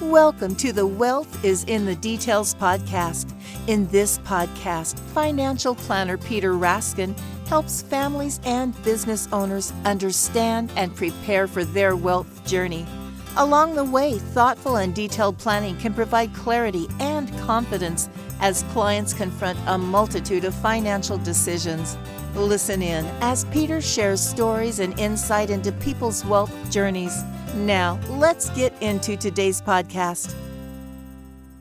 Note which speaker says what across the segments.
Speaker 1: Welcome to the Wealth is in the Details podcast. In this podcast, financial planner Peter Raskin helps families and business owners understand and prepare for their wealth journey. Along the way, thoughtful and detailed planning can provide clarity and confidence as clients confront a multitude of financial decisions. Listen in as Peter shares stories and insight into people's wealth journeys. Now, let's get into today's podcast.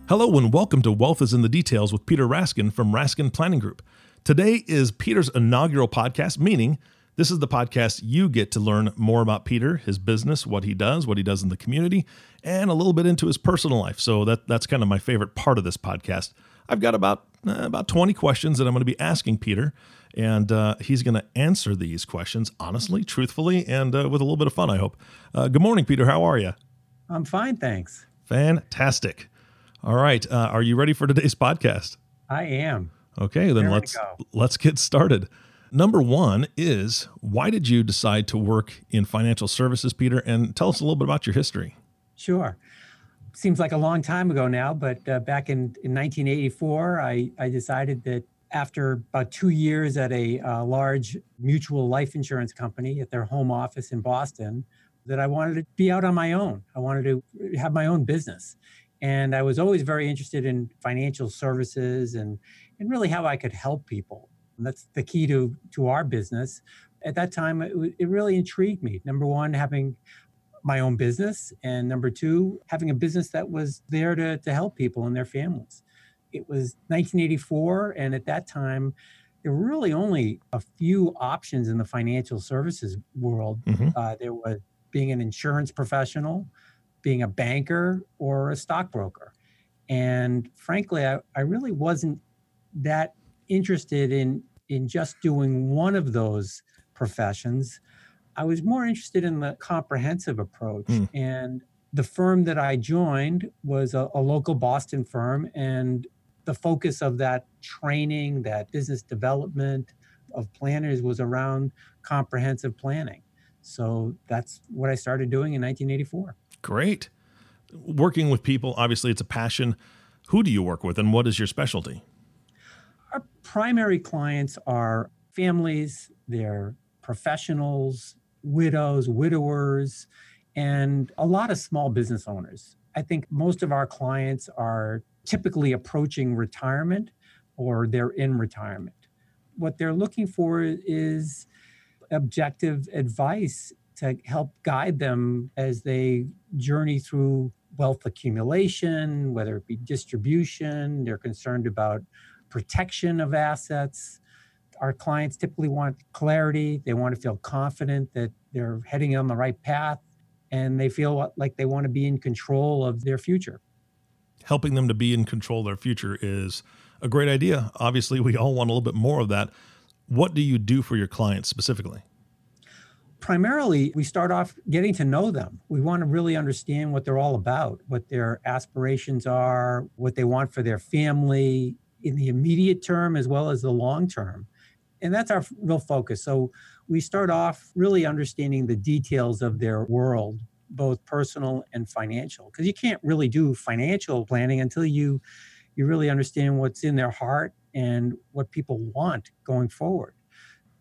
Speaker 2: Hello, and welcome to Wealth is in the Details with Peter Raskin from Raskin Planning Group. Today is Peter's inaugural podcast, meaning this is the podcast you get to learn more about Peter, his business, what he does, what he does in the community, and a little bit into his personal life. So that that's kind of my favorite part of this podcast. I've got about uh, about 20 questions that I'm going to be asking Peter and uh, he's going to answer these questions honestly, truthfully, and uh, with a little bit of fun, I hope. Uh, good morning, Peter. How are you?
Speaker 3: I'm fine, thanks.
Speaker 2: Fantastic. All right. Uh, are you ready for today's podcast?
Speaker 3: I am.
Speaker 2: Okay, then let's let's get started. Number one is why did you decide to work in financial services, Peter? And tell us a little bit about your history.
Speaker 3: Sure. Seems like a long time ago now, but uh, back in, in 1984, I, I decided that after about two years at a uh, large mutual life insurance company at their home office in Boston, that I wanted to be out on my own. I wanted to have my own business. And I was always very interested in financial services and, and really how I could help people. And that's the key to, to our business. At that time, it, it really intrigued me. Number one, having my own business. And number two, having a business that was there to, to help people and their families it was 1984, and at that time, there were really only a few options in the financial services world. Mm-hmm. Uh, there was being an insurance professional, being a banker, or a stockbroker. And frankly, I, I really wasn't that interested in in just doing one of those professions. I was more interested in the comprehensive approach. Mm. And the firm that I joined was a, a local Boston firm, and the focus of that training, that business development of planners was around comprehensive planning. So that's what I started doing in 1984.
Speaker 2: Great. Working with people, obviously, it's a passion. Who do you work with and what is your specialty?
Speaker 3: Our primary clients are families, they're professionals, widows, widowers, and a lot of small business owners. I think most of our clients are typically approaching retirement or they're in retirement. What they're looking for is objective advice to help guide them as they journey through wealth accumulation, whether it be distribution, they're concerned about protection of assets. Our clients typically want clarity, they want to feel confident that they're heading on the right path, and they feel like they want to be in control of their future
Speaker 2: helping them to be in control of their future is a great idea. Obviously, we all want a little bit more of that. What do you do for your clients specifically?
Speaker 3: Primarily, we start off getting to know them. We want to really understand what they're all about, what their aspirations are, what they want for their family in the immediate term as well as the long term. And that's our real focus. So we start off really understanding the details of their world both personal and financial because you can't really do financial planning until you you really understand what's in their heart and what people want going forward.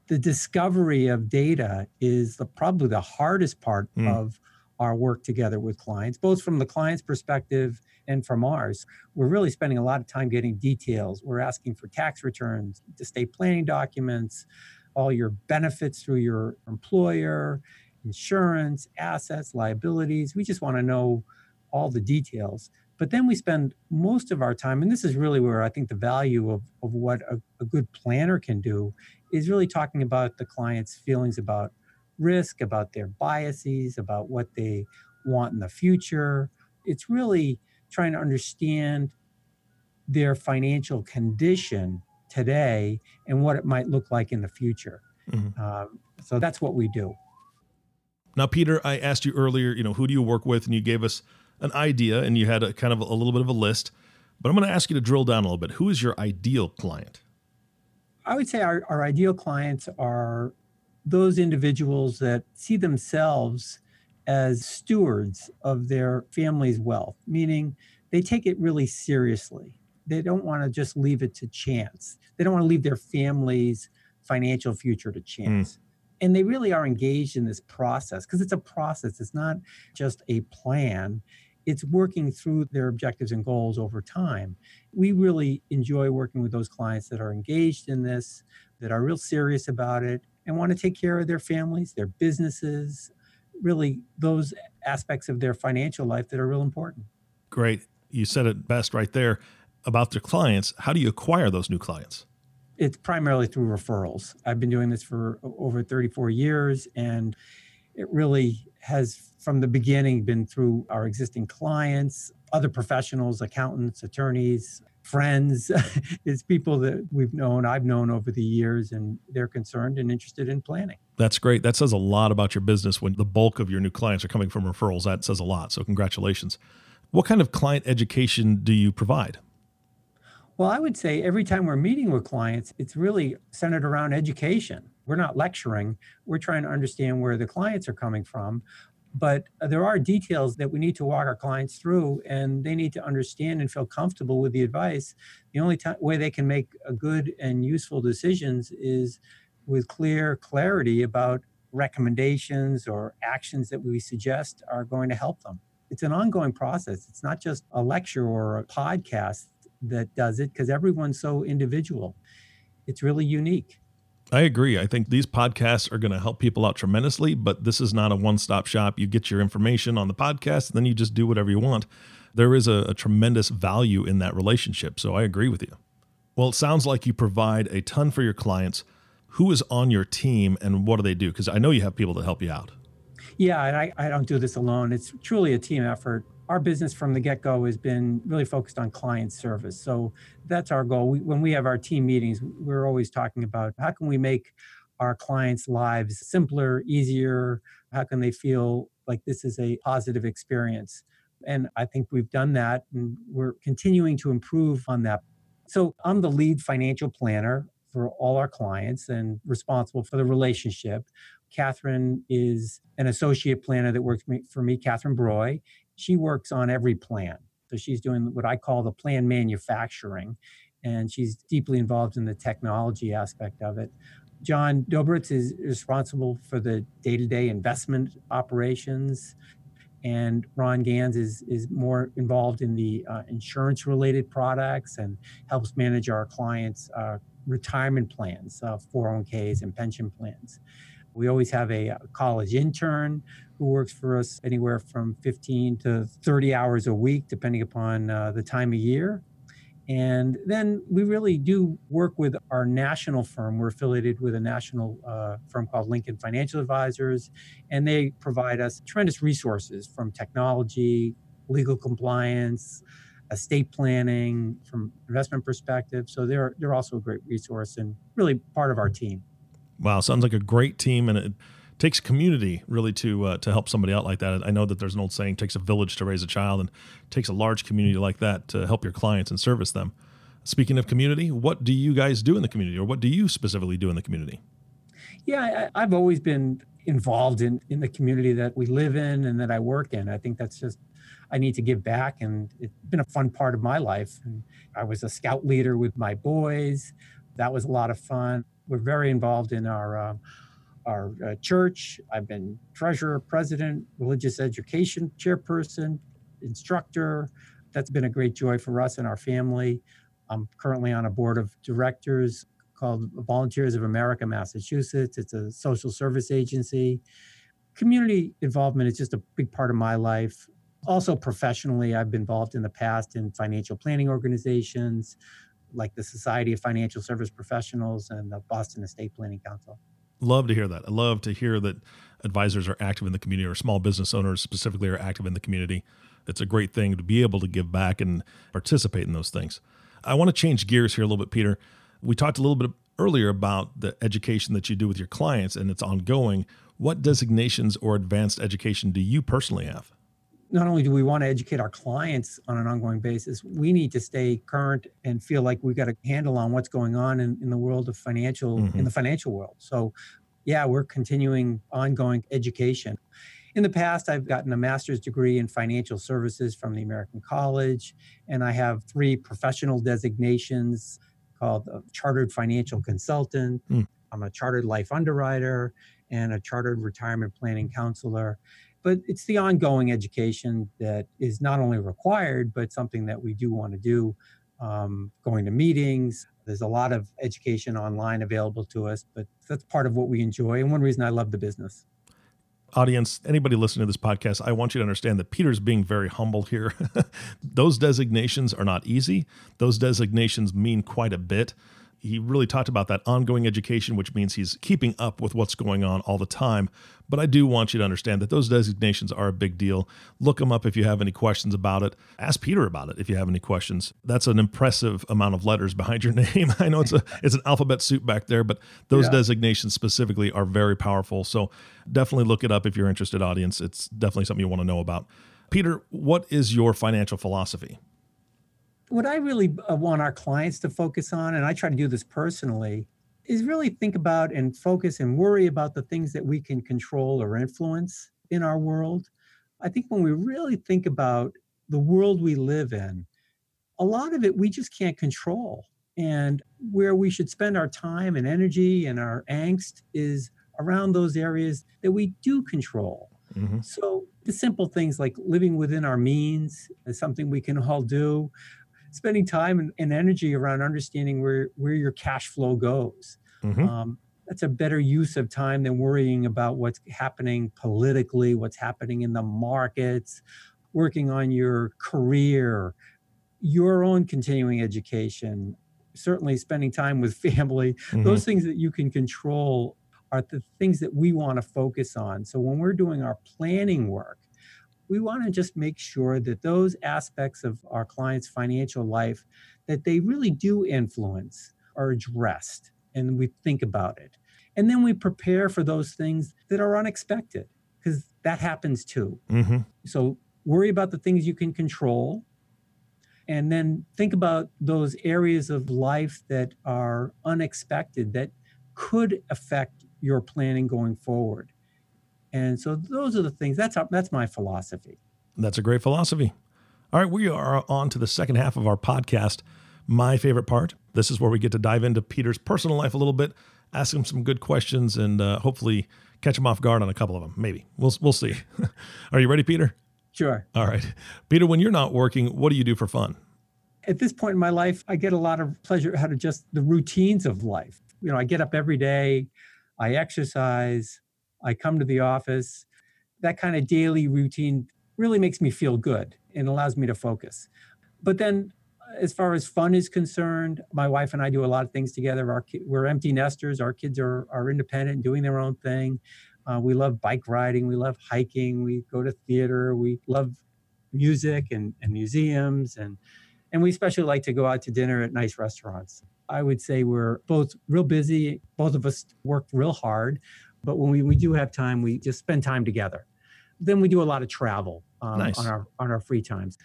Speaker 3: The discovery of data is the, probably the hardest part mm. of our work together with clients both from the client's perspective and from ours. We're really spending a lot of time getting details. We're asking for tax returns estate planning documents all your benefits through your employer insurance, assets, liabilities. We just want to know all the details. But then we spend most of our time, and this is really where I think the value of, of what a, a good planner can do is really talking about the client's feelings about risk, about their biases, about what they want in the future. It's really trying to understand their financial condition today and what it might look like in the future. Mm-hmm. Um, so that's what we do.
Speaker 2: Now, Peter, I asked you earlier, you know, who do you work with? And you gave us an idea and you had a kind of a little bit of a list. But I'm going to ask you to drill down a little bit. Who is your ideal client?
Speaker 3: I would say our, our ideal clients are those individuals that see themselves as stewards of their family's wealth, meaning they take it really seriously. They don't want to just leave it to chance. They don't want to leave their family's financial future to chance. Mm. And they really are engaged in this process because it's a process. It's not just a plan, it's working through their objectives and goals over time. We really enjoy working with those clients that are engaged in this, that are real serious about it, and want to take care of their families, their businesses, really those aspects of their financial life that are real important.
Speaker 2: Great. You said it best right there about their clients. How do you acquire those new clients?
Speaker 3: It's primarily through referrals. I've been doing this for over 34 years, and it really has, from the beginning, been through our existing clients, other professionals, accountants, attorneys, friends. it's people that we've known, I've known over the years, and they're concerned and interested in planning.
Speaker 2: That's great. That says a lot about your business when the bulk of your new clients are coming from referrals. That says a lot. So, congratulations. What kind of client education do you provide?
Speaker 3: Well, I would say every time we're meeting with clients, it's really centered around education. We're not lecturing, we're trying to understand where the clients are coming from. But there are details that we need to walk our clients through, and they need to understand and feel comfortable with the advice. The only way they can make good and useful decisions is with clear clarity about recommendations or actions that we suggest are going to help them. It's an ongoing process. It's not just a lecture or a podcast that does it because everyone's so individual. It's really unique.
Speaker 2: I agree. I think these podcasts are going to help people out tremendously, but this is not a one stop shop. You get your information on the podcast, and then you just do whatever you want. There is a, a, tremendous value in that relationship. So I agree with you. Well, it sounds like you provide a ton for your clients. Who is on your team and what do they do? Because I know you have people to help you out.
Speaker 3: Yeah, and I, I don't do this alone. It's truly a team effort our business from the get go has been really focused on client service. So that's our goal. We, when we have our team meetings, we're always talking about how can we make our clients' lives simpler, easier? How can they feel like this is a positive experience? And I think we've done that and we're continuing to improve on that. So I'm the lead financial planner for all our clients and responsible for the relationship. Catherine is an associate planner that works for me, Catherine Broy, she works on every plan. So she's doing what I call the plan manufacturing, and she's deeply involved in the technology aspect of it. John Dobritz is responsible for the day to day investment operations. And Ron Gans is, is more involved in the uh, insurance related products and helps manage our clients' uh, retirement plans, uh, 401ks, and pension plans. We always have a college intern who works for us anywhere from 15 to 30 hours a week, depending upon uh, the time of year. And then we really do work with our national firm. We're affiliated with a national uh, firm called Lincoln Financial Advisors, and they provide us tremendous resources from technology, legal compliance, estate planning, from investment perspective. So they're they're also a great resource and really part of our team.
Speaker 2: Wow, sounds like a great team, and it takes community really to uh, to help somebody out like that. I know that there's an old saying: "Takes a village to raise a child," and takes a large community like that to help your clients and service them. Speaking of community, what do you guys do in the community, or what do you specifically do in the community?
Speaker 3: Yeah, I, I've always been involved in in the community that we live in and that I work in. I think that's just I need to give back, and it's been a fun part of my life. And I was a scout leader with my boys. That was a lot of fun we're very involved in our uh, our uh, church. I've been treasurer, president, religious education chairperson, instructor. That's been a great joy for us and our family. I'm currently on a board of directors called Volunteers of America, Massachusetts. It's a social service agency. Community involvement is just a big part of my life. Also, professionally, I've been involved in the past in financial planning organizations, like the Society of Financial Service Professionals and the Boston Estate Planning Council.
Speaker 2: Love to hear that. I love to hear that advisors are active in the community or small business owners specifically are active in the community. It's a great thing to be able to give back and participate in those things. I want to change gears here a little bit, Peter. We talked a little bit earlier about the education that you do with your clients and it's ongoing. What designations or advanced education do you personally have?
Speaker 3: Not only do we want to educate our clients on an ongoing basis, we need to stay current and feel like we've got a handle on what's going on in, in the world of financial, mm-hmm. in the financial world. So, yeah, we're continuing ongoing education. In the past, I've gotten a master's degree in financial services from the American College, and I have three professional designations called a chartered financial consultant. Mm. I'm a chartered life underwriter and a chartered retirement planning counselor. But it's the ongoing education that is not only required, but something that we do want to do. Um, going to meetings, there's a lot of education online available to us, but that's part of what we enjoy and one reason I love the business
Speaker 2: audience, anybody listening to this podcast, I want you to understand that Peter's being very humble here. Those designations are not easy. Those designations mean quite a bit he really talked about that ongoing education, which means he's keeping up with what's going on all the time. But I do want you to understand that those designations are a big deal. Look them up if you have any questions about it. Ask Peter about it if you have any questions. That's an impressive amount of letters behind your name. I know it's a it's an alphabet soup back there, but those yeah. designations specifically are very powerful. So definitely look it up if you're interested, audience. It's definitely something you want to know about. Peter, what is your financial philosophy?
Speaker 3: What I really uh, want our clients to focus on, and I try to do this personally, is really think about and focus and worry about the things that we can control or influence in our world. I think when we really think about the world we live in, a lot of it we just can't control. And where we should spend our time and energy and our angst is around those areas that we do control. Mm-hmm. So the simple things like living within our means is something we can all do spending time and, and, energy around understanding where where your cash flow goes. Mm-hmm. Um, that's a better use of time than worrying about what's happening politically, what's happening in the markets, working on your career, your own continuing education, certainly spending time with family. Mm-hmm. Those things that you can control are the things that we want to focus on. So when we're doing our planning work, we want to just make sure that those aspects of our clients' financial life that they really do influence are addressed and we think about it. And then we prepare for those things that are unexpected because that happens too. Mm-hmm. So worry about the things you can control and then think about those areas of life that are unexpected that could affect your planning going forward. And so those are the things. That's our, that's my philosophy.
Speaker 2: That's a great philosophy. All right, we are on to the second half of our podcast. My favorite part. This is where we get to dive into Peter's personal life a little bit, ask him some good questions, and uh, hopefully catch him off guard on a couple of them. Maybe we'll we'll see. are you ready, Peter?
Speaker 3: Sure.
Speaker 2: All right, Peter. When you're not working, what do you do for fun?
Speaker 3: At this point in my life, I get a lot of pleasure out of just the routines of life. You know, I get up every day, I exercise, I come to the office. That kind of daily routine really makes me feel good and allows me to focus. But then, as far as fun is concerned, my wife and I do a lot of things together. Our we're empty nesters. Our kids are are independent, doing their own thing. Uh, we love bike riding. We love hiking. We go to theater. We love music and, and museums and and we especially like to go out to dinner at nice restaurants. I would say we're both real busy. Both of us work real hard, but when we, we do have time, we just spend time together. Then we do a lot of travel um, nice. on our on our free times.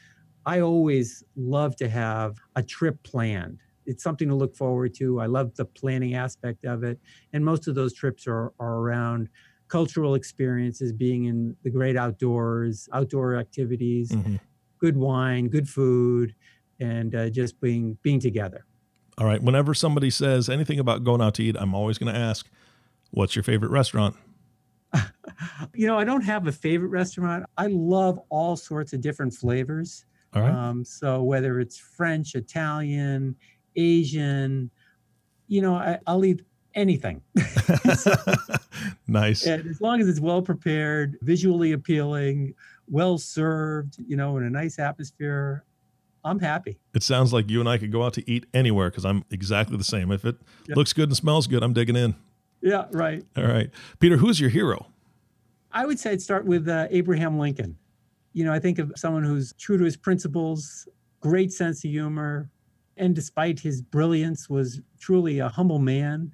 Speaker 3: I always love to have a trip planned. It's something to look forward to. I love the planning aspect of it, and most of those trips are, are around cultural experiences, being in the great outdoors, outdoor activities, mm-hmm. good wine, good food, and uh, just being being together.
Speaker 2: All right. Whenever somebody says anything about going out to eat, I'm always going to ask, What's your favorite restaurant?
Speaker 3: you know, I don't have a favorite restaurant. I love all sorts of different flavors. All right. Um, so whether it's French, Italian, Asian, you know, I, will eat anything.
Speaker 2: so, nice.
Speaker 3: And as long as it's well prepared, visually appealing, well served, you know, in a nice atmosphere, I'm happy.
Speaker 2: It sounds like you and I could go out to eat anywhere because I'm exactly the same. If it yep. looks good and smells good, I'm digging in.
Speaker 3: Yeah, right.
Speaker 2: All right. Peter, who's your hero?
Speaker 3: I would say I'd start with uh, Abraham Lincoln. You know, I think of someone who's true to his principles, great sense of humor, and despite his brilliance, was truly a humble man.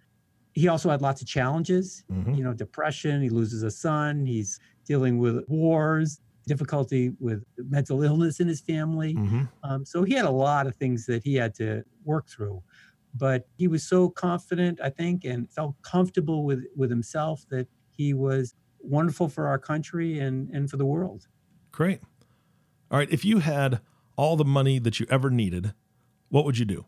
Speaker 3: He also had lots of challenges, mm-hmm. you know, depression, he loses a son, he's dealing with wars, difficulty with mental illness in his family. Mm-hmm. Um, so he had a lot of things that he had to work through but he was so confident, I think, and felt comfortable with with himself that he was wonderful for our country and, and for the world.
Speaker 2: Great. All right. If you had all the money that you ever needed, what would you do?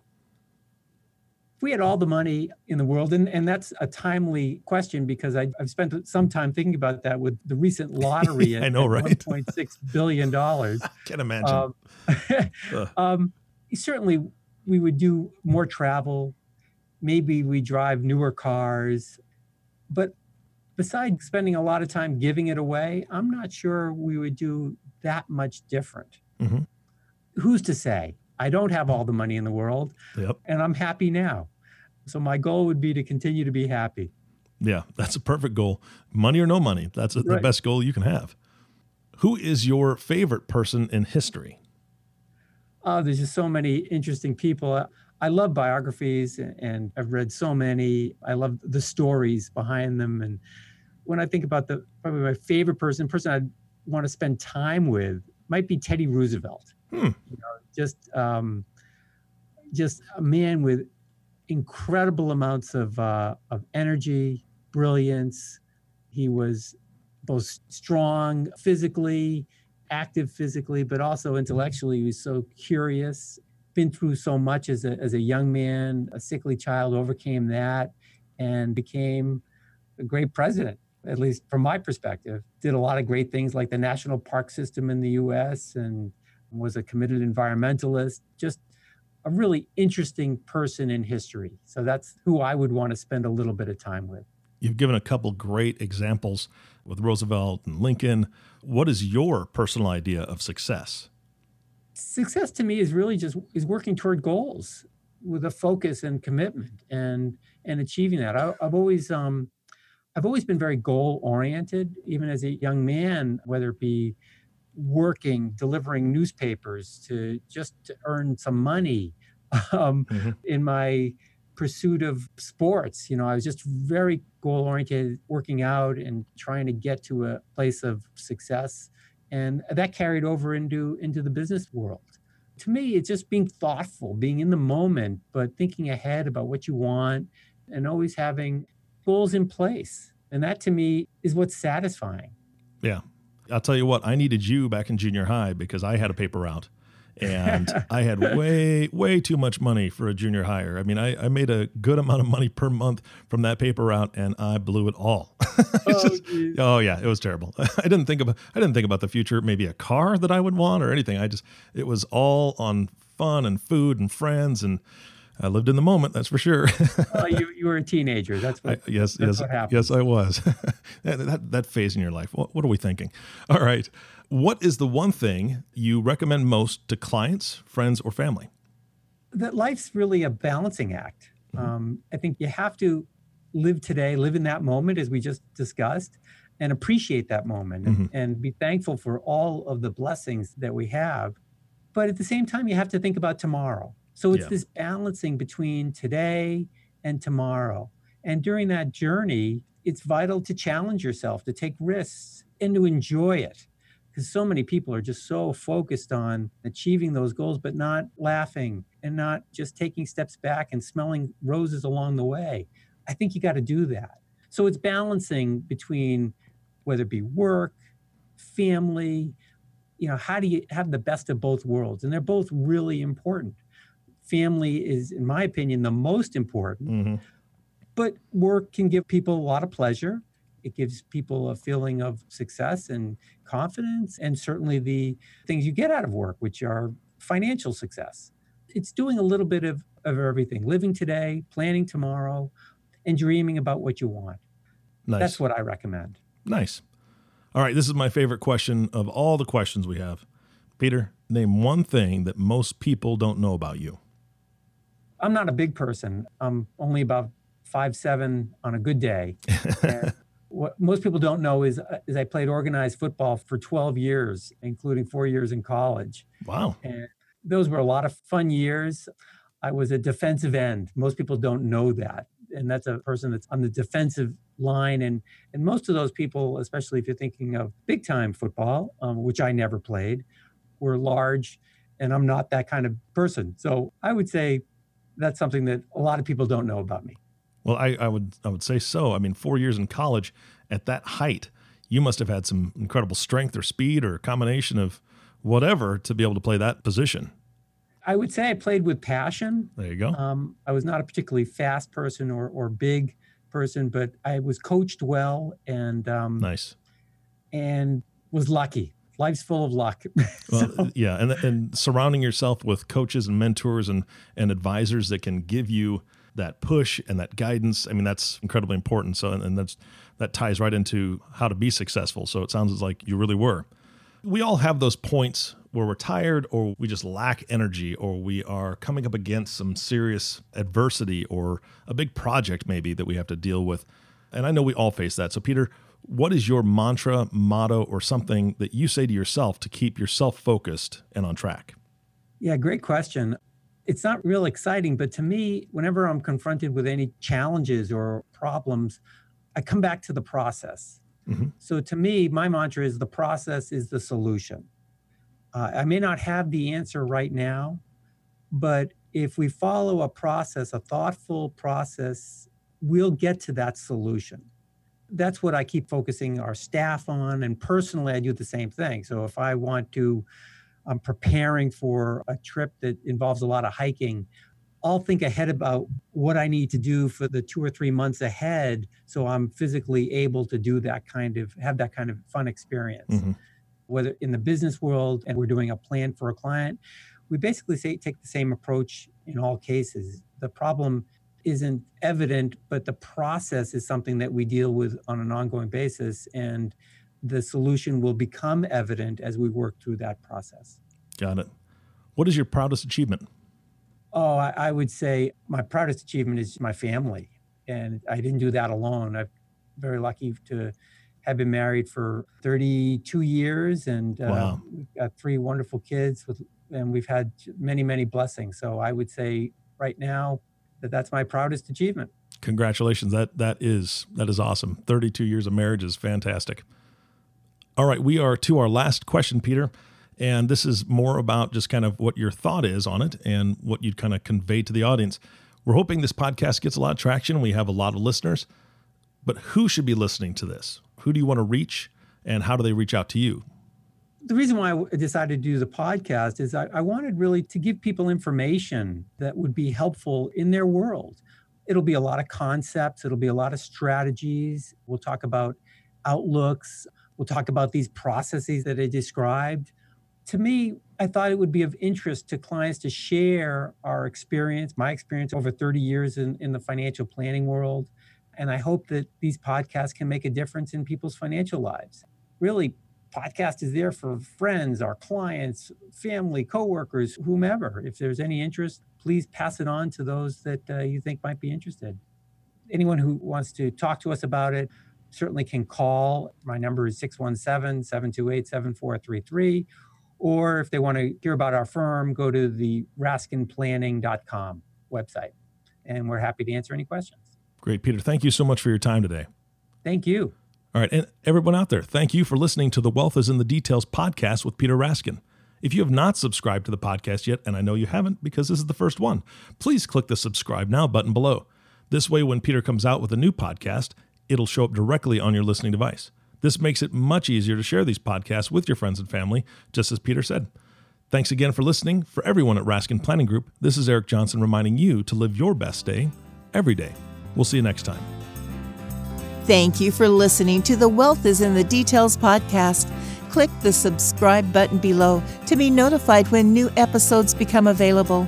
Speaker 3: If we had all the money in the world, and, and that's a timely question because I, have spent some time thinking about that with the recent lottery
Speaker 2: I know, right?
Speaker 3: $1.6 billion.
Speaker 2: I can imagine.
Speaker 3: Um, um, certainly, we would do more travel. Maybe we drive newer cars. But besides spending a lot of time giving it away, I'm not sure we would do that much different. Mm-hmm. Who's to say? I don't have all the money in the world,
Speaker 2: yep.
Speaker 3: and I'm happy now. So my goal would be to continue to be happy.
Speaker 2: Yeah, that's a perfect goal. Money or no money, that's right. the best goal you can have. Who is your favorite person in history?
Speaker 3: Oh, there's just so many interesting people. I love biographies and I've read so many. I love the stories behind them. And when I think about the probably my favorite person, person I'd want to spend time with might be Teddy Roosevelt.
Speaker 2: Hmm.
Speaker 3: You know, just um, just a man with incredible amounts of uh, of energy, brilliance. He was both strong physically, active physically, but also intellectually. He was so curious been through so much as a, as a young man, a sickly child, overcame that and became a great president, at least from my perspective. Did a lot of great things like the national park system in the US and was a committed environmentalist. Just a really interesting person in history. So that's who I would want to spend a little bit of time with.
Speaker 2: You've given a couple great examples with Roosevelt and Lincoln. What is your personal idea of success?
Speaker 3: success to me is really just is working toward goals with a focus and commitment and and achieving that. I, have always um, I've always been very goal oriented, even as a young man, whether it be working, delivering newspapers to just to earn some money. Um, mm-hmm. In my pursuit of sports, you know, I was just very goal oriented, working out and trying to get to a place of success. And that carried over into into the business world. To me it's just being thoughtful being in the moment but thinking ahead about what you want and always having goals in place. And that to me is what's satisfying.
Speaker 2: Yeah. I'll tell you what i needed you back in junior high because i had a paper route and I had way, way too much money for a junior hire. I mean, I, I made a good amount of money per month from that paper route, and I blew it all. oh, just, oh, yeah, it was terrible. I didn't think about I didn't think about the future, maybe a car that I would want or anything. I just it was all on fun and food and friends and. I lived in the moment, that's for sure.
Speaker 3: well, oh, you, you were a teenager. That's what.
Speaker 2: I, yes,
Speaker 3: that's
Speaker 2: yes, what yes, I was. that, that, that phase in your life. What, what are we thinking? All right. What is the one thing you recommend most to clients, friends, or family?
Speaker 3: That life's really a balancing act. Mm-hmm. Um, I think you have to live today, live in that moment, as we just discussed, and appreciate that moment mm-hmm. and, and be thankful for all of the blessings that we have. But at the same time, you have to think about tomorrow. So it's yeah. this balancing between today and tomorrow. And during that journey, it's vital to challenge yourself, to take risks, and to enjoy it because so many people are just so focused on achieving those goals but not laughing and not just taking steps back and smelling roses along the way. I think you got to do that. So it's balancing between whether it be work family you know how do you have the best of both worlds? And they're both really important. Family is in my opinion the most important. Mm-hmm. but work can give people a lot of pleasure it gives people a feeling of success and confidence, and certainly the things you get out of work, which are financial success. It's doing a little bit of, of everything living today, planning tomorrow, and dreaming about what you want. Nice. That's what I recommend.
Speaker 2: Nice. All right, this is my favorite question of all the questions we have. Peter, name one thing that most people don't know about you.
Speaker 3: I'm not a big person. I'm only about five seven on a good day. what most people don't know is, uh, is I played organized football for 12 years, including four years in college.
Speaker 2: Wow.
Speaker 3: And those were a lot of fun years. I was a defensive end. Most people don't know that. And that's a person that's on the defensive line. And, and most of those people, especially if you're thinking of big time football, um, which I never played, were large. And I'm not that kind of person. So I would say that's something that a lot of people don't know about me.
Speaker 2: Well, I, I would I would say so. I mean, four years in college, at that height, you must have had some incredible strength or speed or a combination of whatever to be able to play that position.
Speaker 3: I would say I played with passion.
Speaker 2: There you go.
Speaker 3: Um, I was not a particularly fast person or, or big person, but I was coached well and um,
Speaker 2: nice
Speaker 3: and was lucky. Life's full of luck.
Speaker 2: well, yeah, and and surrounding yourself with coaches and mentors and and advisors that can give you that push and that guidance. I mean, that's incredibly important. So, and, and that's that ties right into how to be successful. So it sounds like you really were. We all have those points where we're tired or we just lack energy or we are coming up against some serious adversity or a big project maybe that we have to deal with. And I know we all face that. So, Peter, what is your mantra, motto, or something that you say to yourself to keep yourself focused and on track?
Speaker 3: Yeah, great question. It's not real exciting, but to me, whenever I'm confronted with any challenges or problems, I come back to the process. Mm-hmm. So to me, my mantra is the process is the solution. Uh, I may not have the answer right now, but if we follow a process, a thoughtful process, we'll get to that solution. That's what I keep focusing our staff on. And personally, I do the same thing. So if I want to, I'm preparing for a trip that involves a lot of hiking, I'll think ahead about what I need to do for the two or three months ahead so I'm physically able to do that kind of have that kind of fun experience. Mm-hmm whether in the business world and we're doing a plan for a client, we basically say take the same approach in all cases. The problem isn't evident, but the process is something that we deal with on an ongoing basis. And the solution will become evident as we work through that process.
Speaker 2: Got it. What is your proudest achievement?
Speaker 3: Oh, I, I would say my proudest achievement is my family. And I didn't do that alone. I'm very lucky to have been married for 32 years and uh, wow. we've got three wonderful kids with and we've had many many blessings so i would say right now that that's my proudest achievement
Speaker 2: congratulations that that is that is awesome 32 years of marriage is fantastic all right we are to our last question peter and this is more about just kind of what your thought is on it and what you'd kind of convey to the audience we're hoping this podcast gets a lot of traction we have a lot of listeners but who should be listening to this who do you want to reach and how do they reach out to you?
Speaker 3: The reason why I decided to do the podcast is I, I wanted really to give people information that would be helpful in their world. It'll be a lot of concepts, it'll be a lot of strategies. We'll talk about outlooks, we'll talk about these processes that I described. To me, I thought it would be of interest to clients to share our experience, my experience over 30 years in, in the financial planning world, and I hope that these podcasts can make a difference in people's financial lives. Really, podcast is there for friends, our clients, family, coworkers, whomever. If there's any interest, please pass it on to those that uh, you think might be interested. Anyone who wants to talk to us about it certainly can call. My number is 617 728 7433. Or if they want to hear about our firm, go to the raskinplanning.com website. And we're happy to answer any questions.
Speaker 2: Great, Peter. Thank you so much for your time today.
Speaker 3: Thank you.
Speaker 2: All right. And everyone out there, thank you for listening to the Wealth is in the Details podcast with Peter Raskin. If you have not subscribed to the podcast yet, and I know you haven't because this is the first one, please click the subscribe now button below. This way, when Peter comes out with a new podcast, it'll show up directly on your listening device. This makes it much easier to share these podcasts with your friends and family, just as Peter said. Thanks again for listening. For everyone at Raskin Planning Group, this is Eric Johnson reminding you to live your best day every day. We'll see you next time.
Speaker 1: Thank you for listening to the Wealth is in the Details podcast. Click the subscribe button below to be notified when new episodes become available.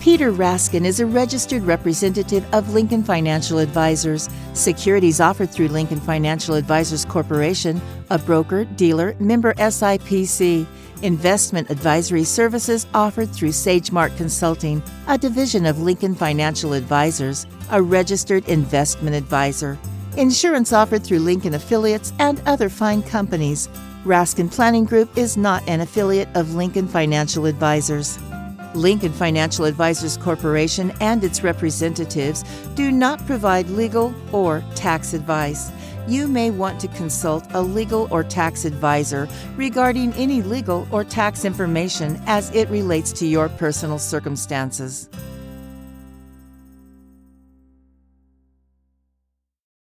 Speaker 1: Peter Raskin is a registered representative of Lincoln Financial Advisors. Securities offered through Lincoln Financial Advisors Corporation, a broker, dealer, member SIPC. Investment advisory services offered through SageMark Consulting, a division of Lincoln Financial Advisors, a registered investment advisor. Insurance offered through Lincoln affiliates and other fine companies. Raskin Planning Group is not an affiliate of Lincoln Financial Advisors. Lincoln Financial Advisors Corporation and its representatives do not provide legal or tax advice. You may want to consult a legal or tax advisor regarding any legal or tax information as it relates to your personal circumstances.